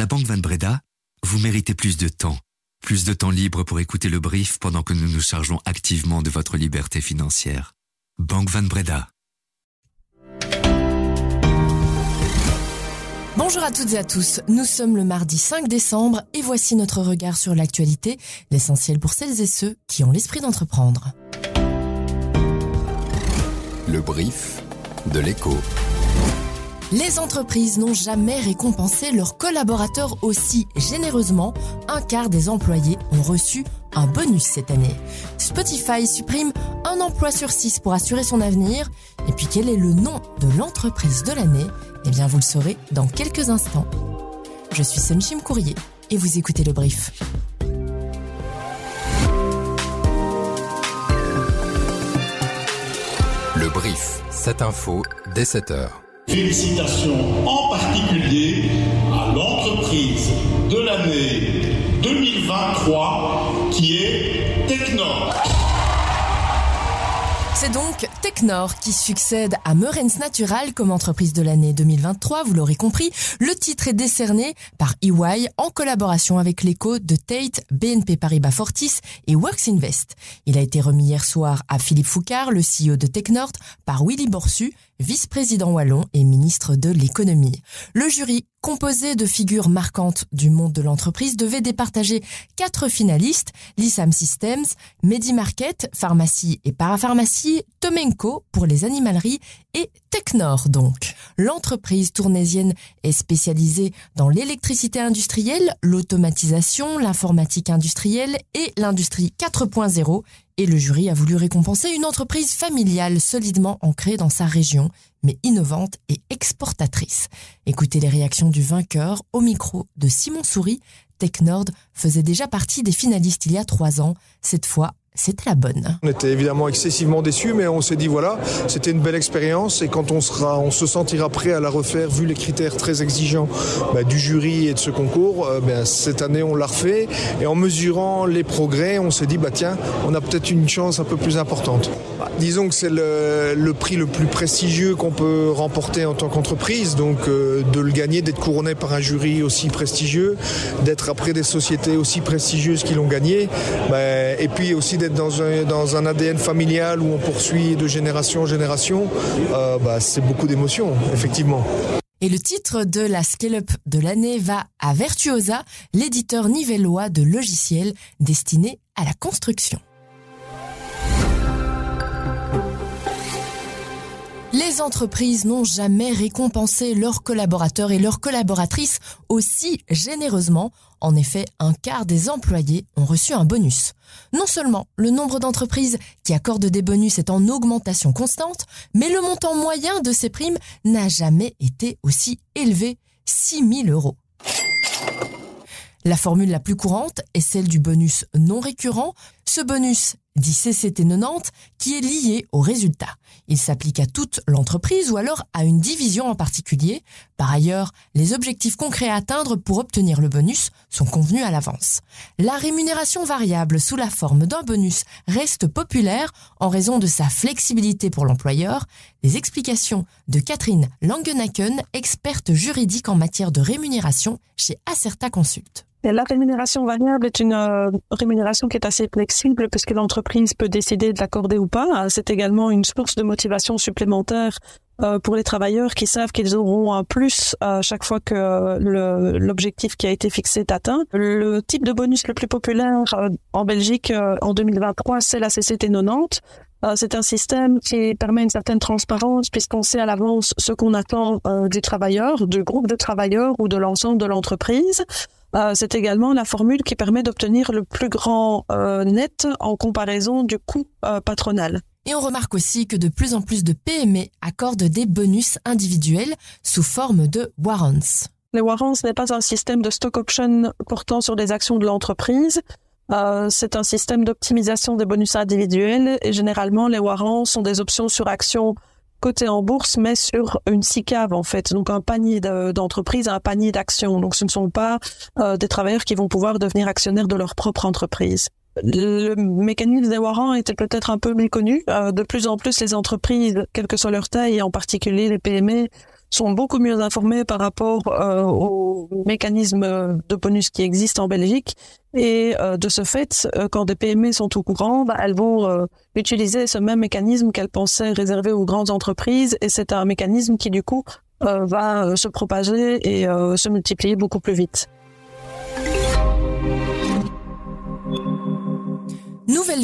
la Banque Van Breda, vous méritez plus de temps. Plus de temps libre pour écouter le brief pendant que nous nous chargeons activement de votre liberté financière. Banque Van Breda. Bonjour à toutes et à tous, nous sommes le mardi 5 décembre et voici notre regard sur l'actualité, l'essentiel pour celles et ceux qui ont l'esprit d'entreprendre. Le brief de l'écho. Les entreprises n'ont jamais récompensé leurs collaborateurs aussi généreusement. Un quart des employés ont reçu un bonus cette année. Spotify supprime un emploi sur six pour assurer son avenir. Et puis quel est le nom de l'entreprise de l'année? Eh bien vous le saurez dans quelques instants. Je suis Sunshim Courrier et vous écoutez le brief. Le brief, cette info dès 7h. Félicitations en particulier à l'entreprise de l'année 2023 qui est Technor. C'est donc Technor qui succède à Meurens Natural comme entreprise de l'année 2023, vous l'aurez compris. Le titre est décerné par EY en collaboration avec l'écho de Tate, BNP Paribas Fortis et Works Invest. Il a été remis hier soir à Philippe Foucard, le CEO de Technord, par Willy Borsu, vice-président wallon et ministre de l'économie. Le jury, composé de figures marquantes du monde de l'entreprise, devait départager quatre finalistes, Lissam Systems, Medimarket, pharmacie et parapharmacie, Tomenko pour les animaleries et Technor donc. L'entreprise tournésienne est spécialisée dans l'électricité industrielle, l'automatisation, l'informatique industrielle et l'industrie 4.0 et le jury a voulu récompenser une entreprise familiale solidement ancrée dans sa région, mais innovante et exportatrice. Écoutez les réactions du vainqueur au micro de Simon Souris. Technord faisait déjà partie des finalistes il y a trois ans. Cette fois, c'était la bonne. On était évidemment excessivement déçus, mais on s'est dit voilà, c'était une belle expérience et quand on sera, on se sentira prêt à la refaire vu les critères très exigeants bah, du jury et de ce concours. Euh, bah, cette année, on l'a refait et en mesurant les progrès, on s'est dit bah tiens, on a peut-être une chance un peu plus importante. Disons que c'est le, le, prix le plus prestigieux qu'on peut remporter en tant qu'entreprise, donc euh, de le gagner, d'être couronné par un jury aussi prestigieux, d'être après des sociétés aussi prestigieuses qui l'ont gagné, bah, et puis aussi d'être dans un, ADN familial où on poursuit de génération en génération, euh, bah, c'est beaucoup d'émotions, effectivement. Et le titre de la Scale-up de l'année va à Virtuosa, l'éditeur nivellois de logiciels destinés à la construction. Les entreprises n'ont jamais récompensé leurs collaborateurs et leurs collaboratrices aussi généreusement. En effet, un quart des employés ont reçu un bonus. Non seulement le nombre d'entreprises qui accordent des bonus est en augmentation constante, mais le montant moyen de ces primes n'a jamais été aussi élevé, 6 000 euros. La formule la plus courante est celle du bonus non récurrent. Ce bonus dit CCT90 qui est lié au résultat. Il s'applique à toute l'entreprise ou alors à une division en particulier. Par ailleurs, les objectifs concrets à atteindre pour obtenir le bonus sont convenus à l'avance. La rémunération variable sous la forme d'un bonus reste populaire en raison de sa flexibilité pour l'employeur. Les explications de Catherine Langenaken, experte juridique en matière de rémunération chez Acerta Consult. La rémunération variable est une euh, rémunération qui est assez flexible puisque l'entreprise peut décider de l'accorder ou pas. C'est également une source de motivation supplémentaire euh, pour les travailleurs qui savent qu'ils auront un plus à chaque fois que l'objectif qui a été fixé est atteint. Le type de bonus le plus populaire euh, en Belgique en 2023, c'est la CCT 90. C'est un système qui permet une certaine transparence puisqu'on sait à l'avance ce qu'on attend des travailleurs, du groupe de travailleurs ou de l'ensemble de l'entreprise. Euh, c'est également la formule qui permet d'obtenir le plus grand euh, net en comparaison du coût euh, patronal. Et on remarque aussi que de plus en plus de PME accordent des bonus individuels sous forme de warrants. Les warrants n'est pas un système de stock option portant sur les actions de l'entreprise. c'est un système d'optimisation des bonus individuels et généralement les warrants sont des options sur actions côté en bourse, mais sur une SICAV en fait, donc un panier d'entreprises, un panier d'actions. Donc ce ne sont pas euh, des travailleurs qui vont pouvoir devenir actionnaires de leur propre entreprise. Le mécanisme des warrants était peut-être un peu méconnu. Euh, de plus en plus, les entreprises, quelle que soit leur taille, et en particulier les PME, sont beaucoup mieux informées par rapport euh, aux mécanismes de bonus qui existent en Belgique. Et euh, de ce fait, euh, quand des PME sont au courant, bah, elles vont utiliser ce même mécanisme qu'elles pensaient réservé aux grandes entreprises. Et c'est un mécanisme qui, du coup, va se propager et se multiplier beaucoup plus vite.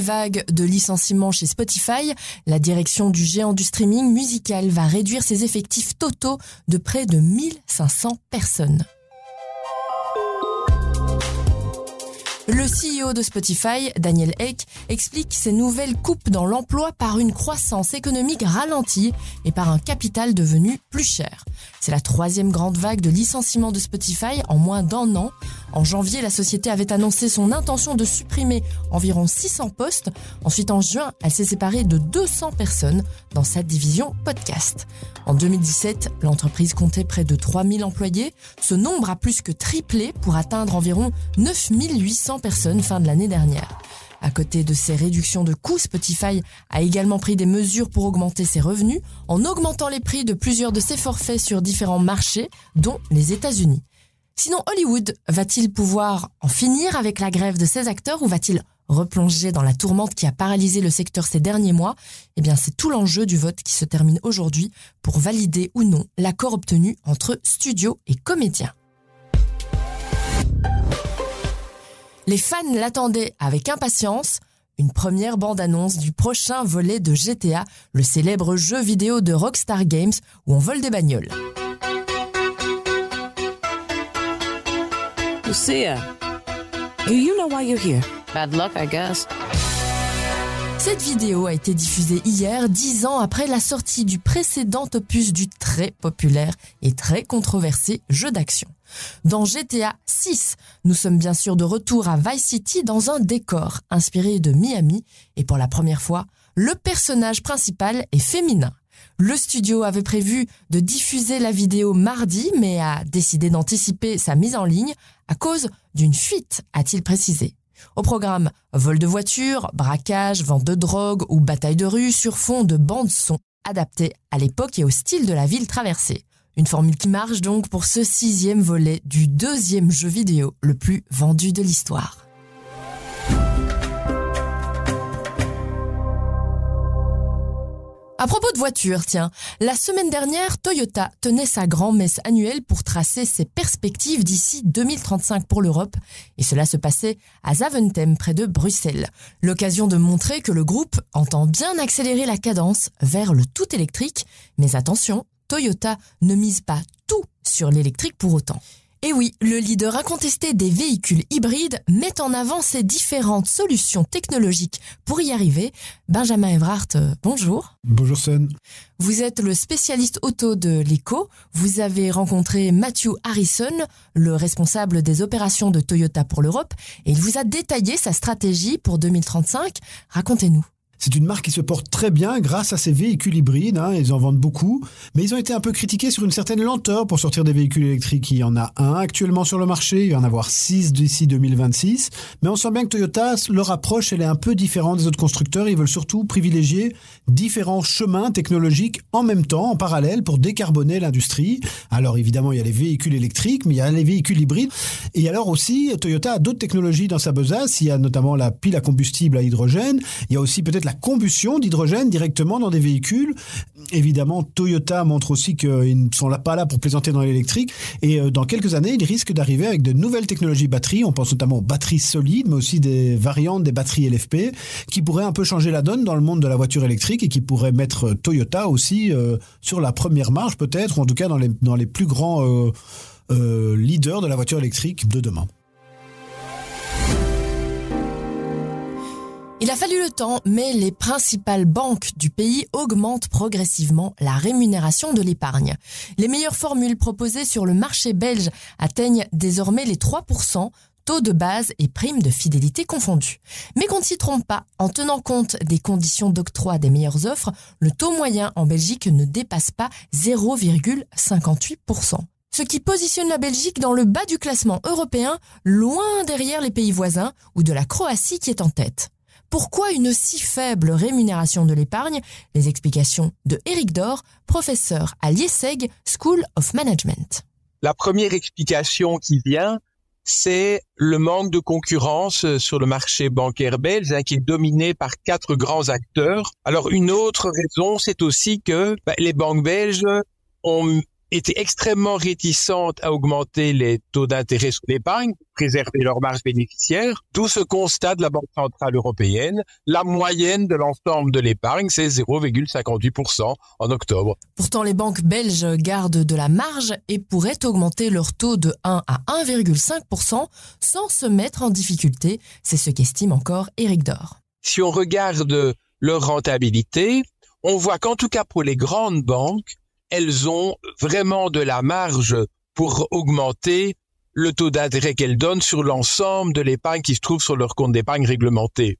Vague de licenciements chez Spotify, la direction du géant du streaming musical va réduire ses effectifs totaux de près de 1500 personnes. Le CEO de Spotify, Daniel Ek, explique ces nouvelles coupes dans l'emploi par une croissance économique ralentie et par un capital devenu plus cher. C'est la troisième grande vague de licenciements de Spotify en moins d'un an. En janvier, la société avait annoncé son intention de supprimer environ 600 postes. Ensuite, en juin, elle s'est séparée de 200 personnes dans sa division podcast. En 2017, l'entreprise comptait près de 3000 employés. Ce nombre a plus que triplé pour atteindre environ 9800 personnes fin de l'année dernière. À côté de ces réductions de coûts, Spotify a également pris des mesures pour augmenter ses revenus en augmentant les prix de plusieurs de ses forfaits sur différents marchés, dont les États-Unis. Sinon, Hollywood va-t-il pouvoir en finir avec la grève de ses acteurs ou va-t-il replonger dans la tourmente qui a paralysé le secteur ces derniers mois, eh bien c'est tout l'enjeu du vote qui se termine aujourd'hui pour valider ou non l'accord obtenu entre studios et comédiens. Les fans l'attendaient avec impatience. Une première bande-annonce du prochain volet de GTA, le célèbre jeu vidéo de Rockstar Games où on vole des bagnoles. Lucia, you know why you're here? Bad luck, I guess. Cette vidéo a été diffusée hier, dix ans après la sortie du précédent opus du très populaire et très controversé jeu d'action. Dans GTA 6, nous sommes bien sûr de retour à Vice City dans un décor inspiré de Miami et pour la première fois, le personnage principal est féminin. Le studio avait prévu de diffuser la vidéo mardi mais a décidé d'anticiper sa mise en ligne à cause d'une fuite, a-t-il précisé. Au programme, vol de voiture, braquage, vente de drogue ou bataille de rue sur fond de bandes son adaptées à l'époque et au style de la ville traversée. Une formule qui marche donc pour ce sixième volet du deuxième jeu vidéo le plus vendu de l'histoire. À propos de voitures, tiens, la semaine dernière, Toyota tenait sa grand-messe annuelle pour tracer ses perspectives d'ici 2035 pour l'Europe, et cela se passait à Zaventem, près de Bruxelles. L'occasion de montrer que le groupe entend bien accélérer la cadence vers le tout électrique, mais attention, Toyota ne mise pas tout sur l'électrique pour autant. Et oui, le leader incontesté des véhicules hybrides met en avant ses différentes solutions technologiques pour y arriver. Benjamin Evrart, euh, bonjour. Bonjour Sun. Vous êtes le spécialiste auto de l'ECO. Vous avez rencontré Matthew Harrison, le responsable des opérations de Toyota pour l'Europe, et il vous a détaillé sa stratégie pour 2035. Racontez-nous. C'est une marque qui se porte très bien grâce à ses véhicules hybrides. Hein, ils en vendent beaucoup, mais ils ont été un peu critiqués sur une certaine lenteur pour sortir des véhicules électriques. Il y en a un actuellement sur le marché, il va y en avoir six d'ici 2026. Mais on sent bien que Toyota, leur approche, elle est un peu différente des autres constructeurs. Ils veulent surtout privilégier différents chemins technologiques en même temps, en parallèle, pour décarboner l'industrie. Alors évidemment, il y a les véhicules électriques, mais il y a les véhicules hybrides. Et alors aussi, Toyota a d'autres technologies dans sa besace. Il y a notamment la pile à combustible à hydrogène. Il y a aussi peut-être la combustion d'hydrogène directement dans des véhicules. Évidemment, Toyota montre aussi qu'ils ne sont pas là pour plaisanter dans l'électrique. Et euh, dans quelques années, ils risquent d'arriver avec de nouvelles technologies batteries. On pense notamment aux batteries solides, mais aussi des variantes des batteries LFP qui pourraient un peu changer la donne dans le monde de la voiture électrique et qui pourraient mettre Toyota aussi euh, sur la première marge peut-être, ou en tout cas dans les, plus grands euh, leaders de la voiture électrique de demain. Il a fallu le temps, mais les principales banques du pays augmentent progressivement la rémunération de l'épargne. Les meilleures formules proposées sur le marché belge atteignent désormais les 3%, taux de base et primes de fidélité confondus. Mais qu'on ne s'y trompe pas, en tenant compte des conditions d'octroi des meilleures offres, le taux moyen en Belgique ne dépasse pas 0,58%. Ce qui positionne la Belgique dans le bas du classement européen, loin derrière les pays voisins ou de la Croatie qui est en tête. Pourquoi une si faible rémunération de l'épargne? Les explications de Eric Dor, professeur à l'IESEG School of Management. La première explication qui vient, c'est le manque de concurrence euh, sur le marché bancaire belge hein, qui est dominé par quatre grands acteurs. Alors une autre raison, c'est aussi que bah, les banques belges ont étaient extrêmement réticentes à augmenter les taux d'intérêt sur l'épargne, préserver leur marge bénéficiaire. D'où ce constat de la Banque centrale européenne. La moyenne de l'ensemble de l'épargne, c'est 0,58% en octobre. Pourtant, les banques belges gardent de la marge et pourraient augmenter leur taux de 1 à 1,5% sans se mettre en difficulté. C'est ce qu'estime encore Eric Dor. Si on regarde leur rentabilité, on voit qu'en tout cas pour les grandes banques, elles ont vraiment de la marge pour augmenter le taux d'intérêt qu'elles donnent sur l'ensemble de l'épargne qui se trouve sur leur compte d'épargne réglementé.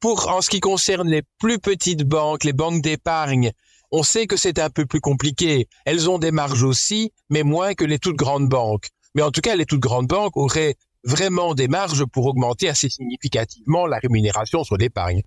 Pour en ce qui concerne les plus petites banques, les banques d'épargne, on sait que c'est un peu plus compliqué. Elles ont des marges aussi, mais moins que les toutes grandes banques. Mais en tout cas, les toutes grandes banques auraient vraiment des marges pour augmenter assez significativement la rémunération sur l'épargne.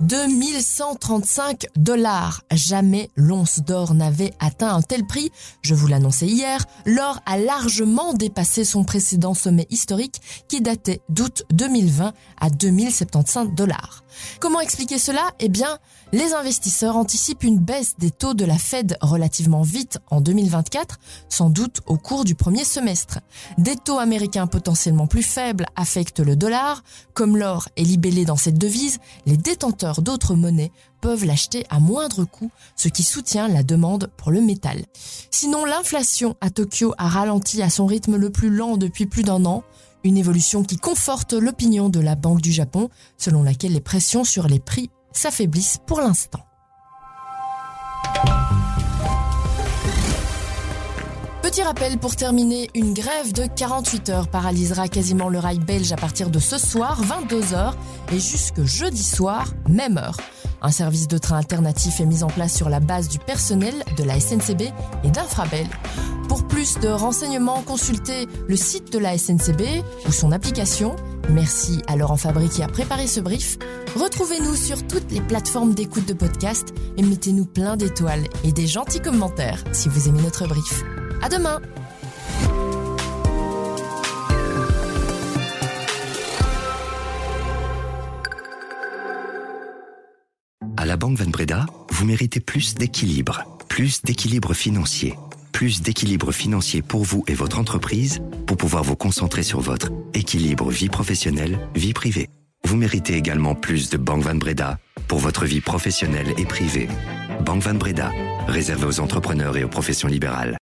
2135 dollars. Jamais l'once d'or n'avait atteint un tel prix. Je vous l'annonçais hier, l'or a largement dépassé son précédent sommet historique qui datait d'août 2020 à 2075 dollars. Comment expliquer cela? Eh bien, les investisseurs anticipent une baisse des taux de la Fed relativement vite en 2024, sans doute au cours du premier semestre. Des taux américains potentiellement plus faibles affectent le dollar. Comme l'or est libellé dans cette devise, les détenteurs d'autres monnaies peuvent l'acheter à moindre coût, ce qui soutient la demande pour le métal. Sinon, l'inflation à Tokyo a ralenti à son rythme le plus lent depuis plus d'un an. Une évolution qui conforte l'opinion de la Banque du Japon, selon laquelle les pressions sur les prix s'affaiblissent pour l'instant. Petit rappel pour terminer, une grève de 48 heures paralysera quasiment le rail belge à partir de ce soir, 22h, et jusque jeudi soir, même heure. Un service de train alternatif est mis en place sur la base du personnel de la SNCB et d'Infrabel. Pour plus de renseignements, consultez le site de la SNCB ou son application. Merci à Laurent Fabry qui a préparé ce brief. Retrouvez-nous sur toutes les plateformes d'écoute de podcast et mettez-nous plein d'étoiles et des gentils commentaires si vous aimez notre brief. À demain! À la Banque Van Breda, vous méritez plus d'équilibre, plus d'équilibre financier, plus d'équilibre financier pour vous et votre entreprise pour pouvoir vous concentrer sur votre équilibre vie professionnelle, vie privée. Vous méritez également plus de Banque Van Breda pour votre vie professionnelle et privée. Banque Van Breda, réservé aux entrepreneurs et aux professions libérales.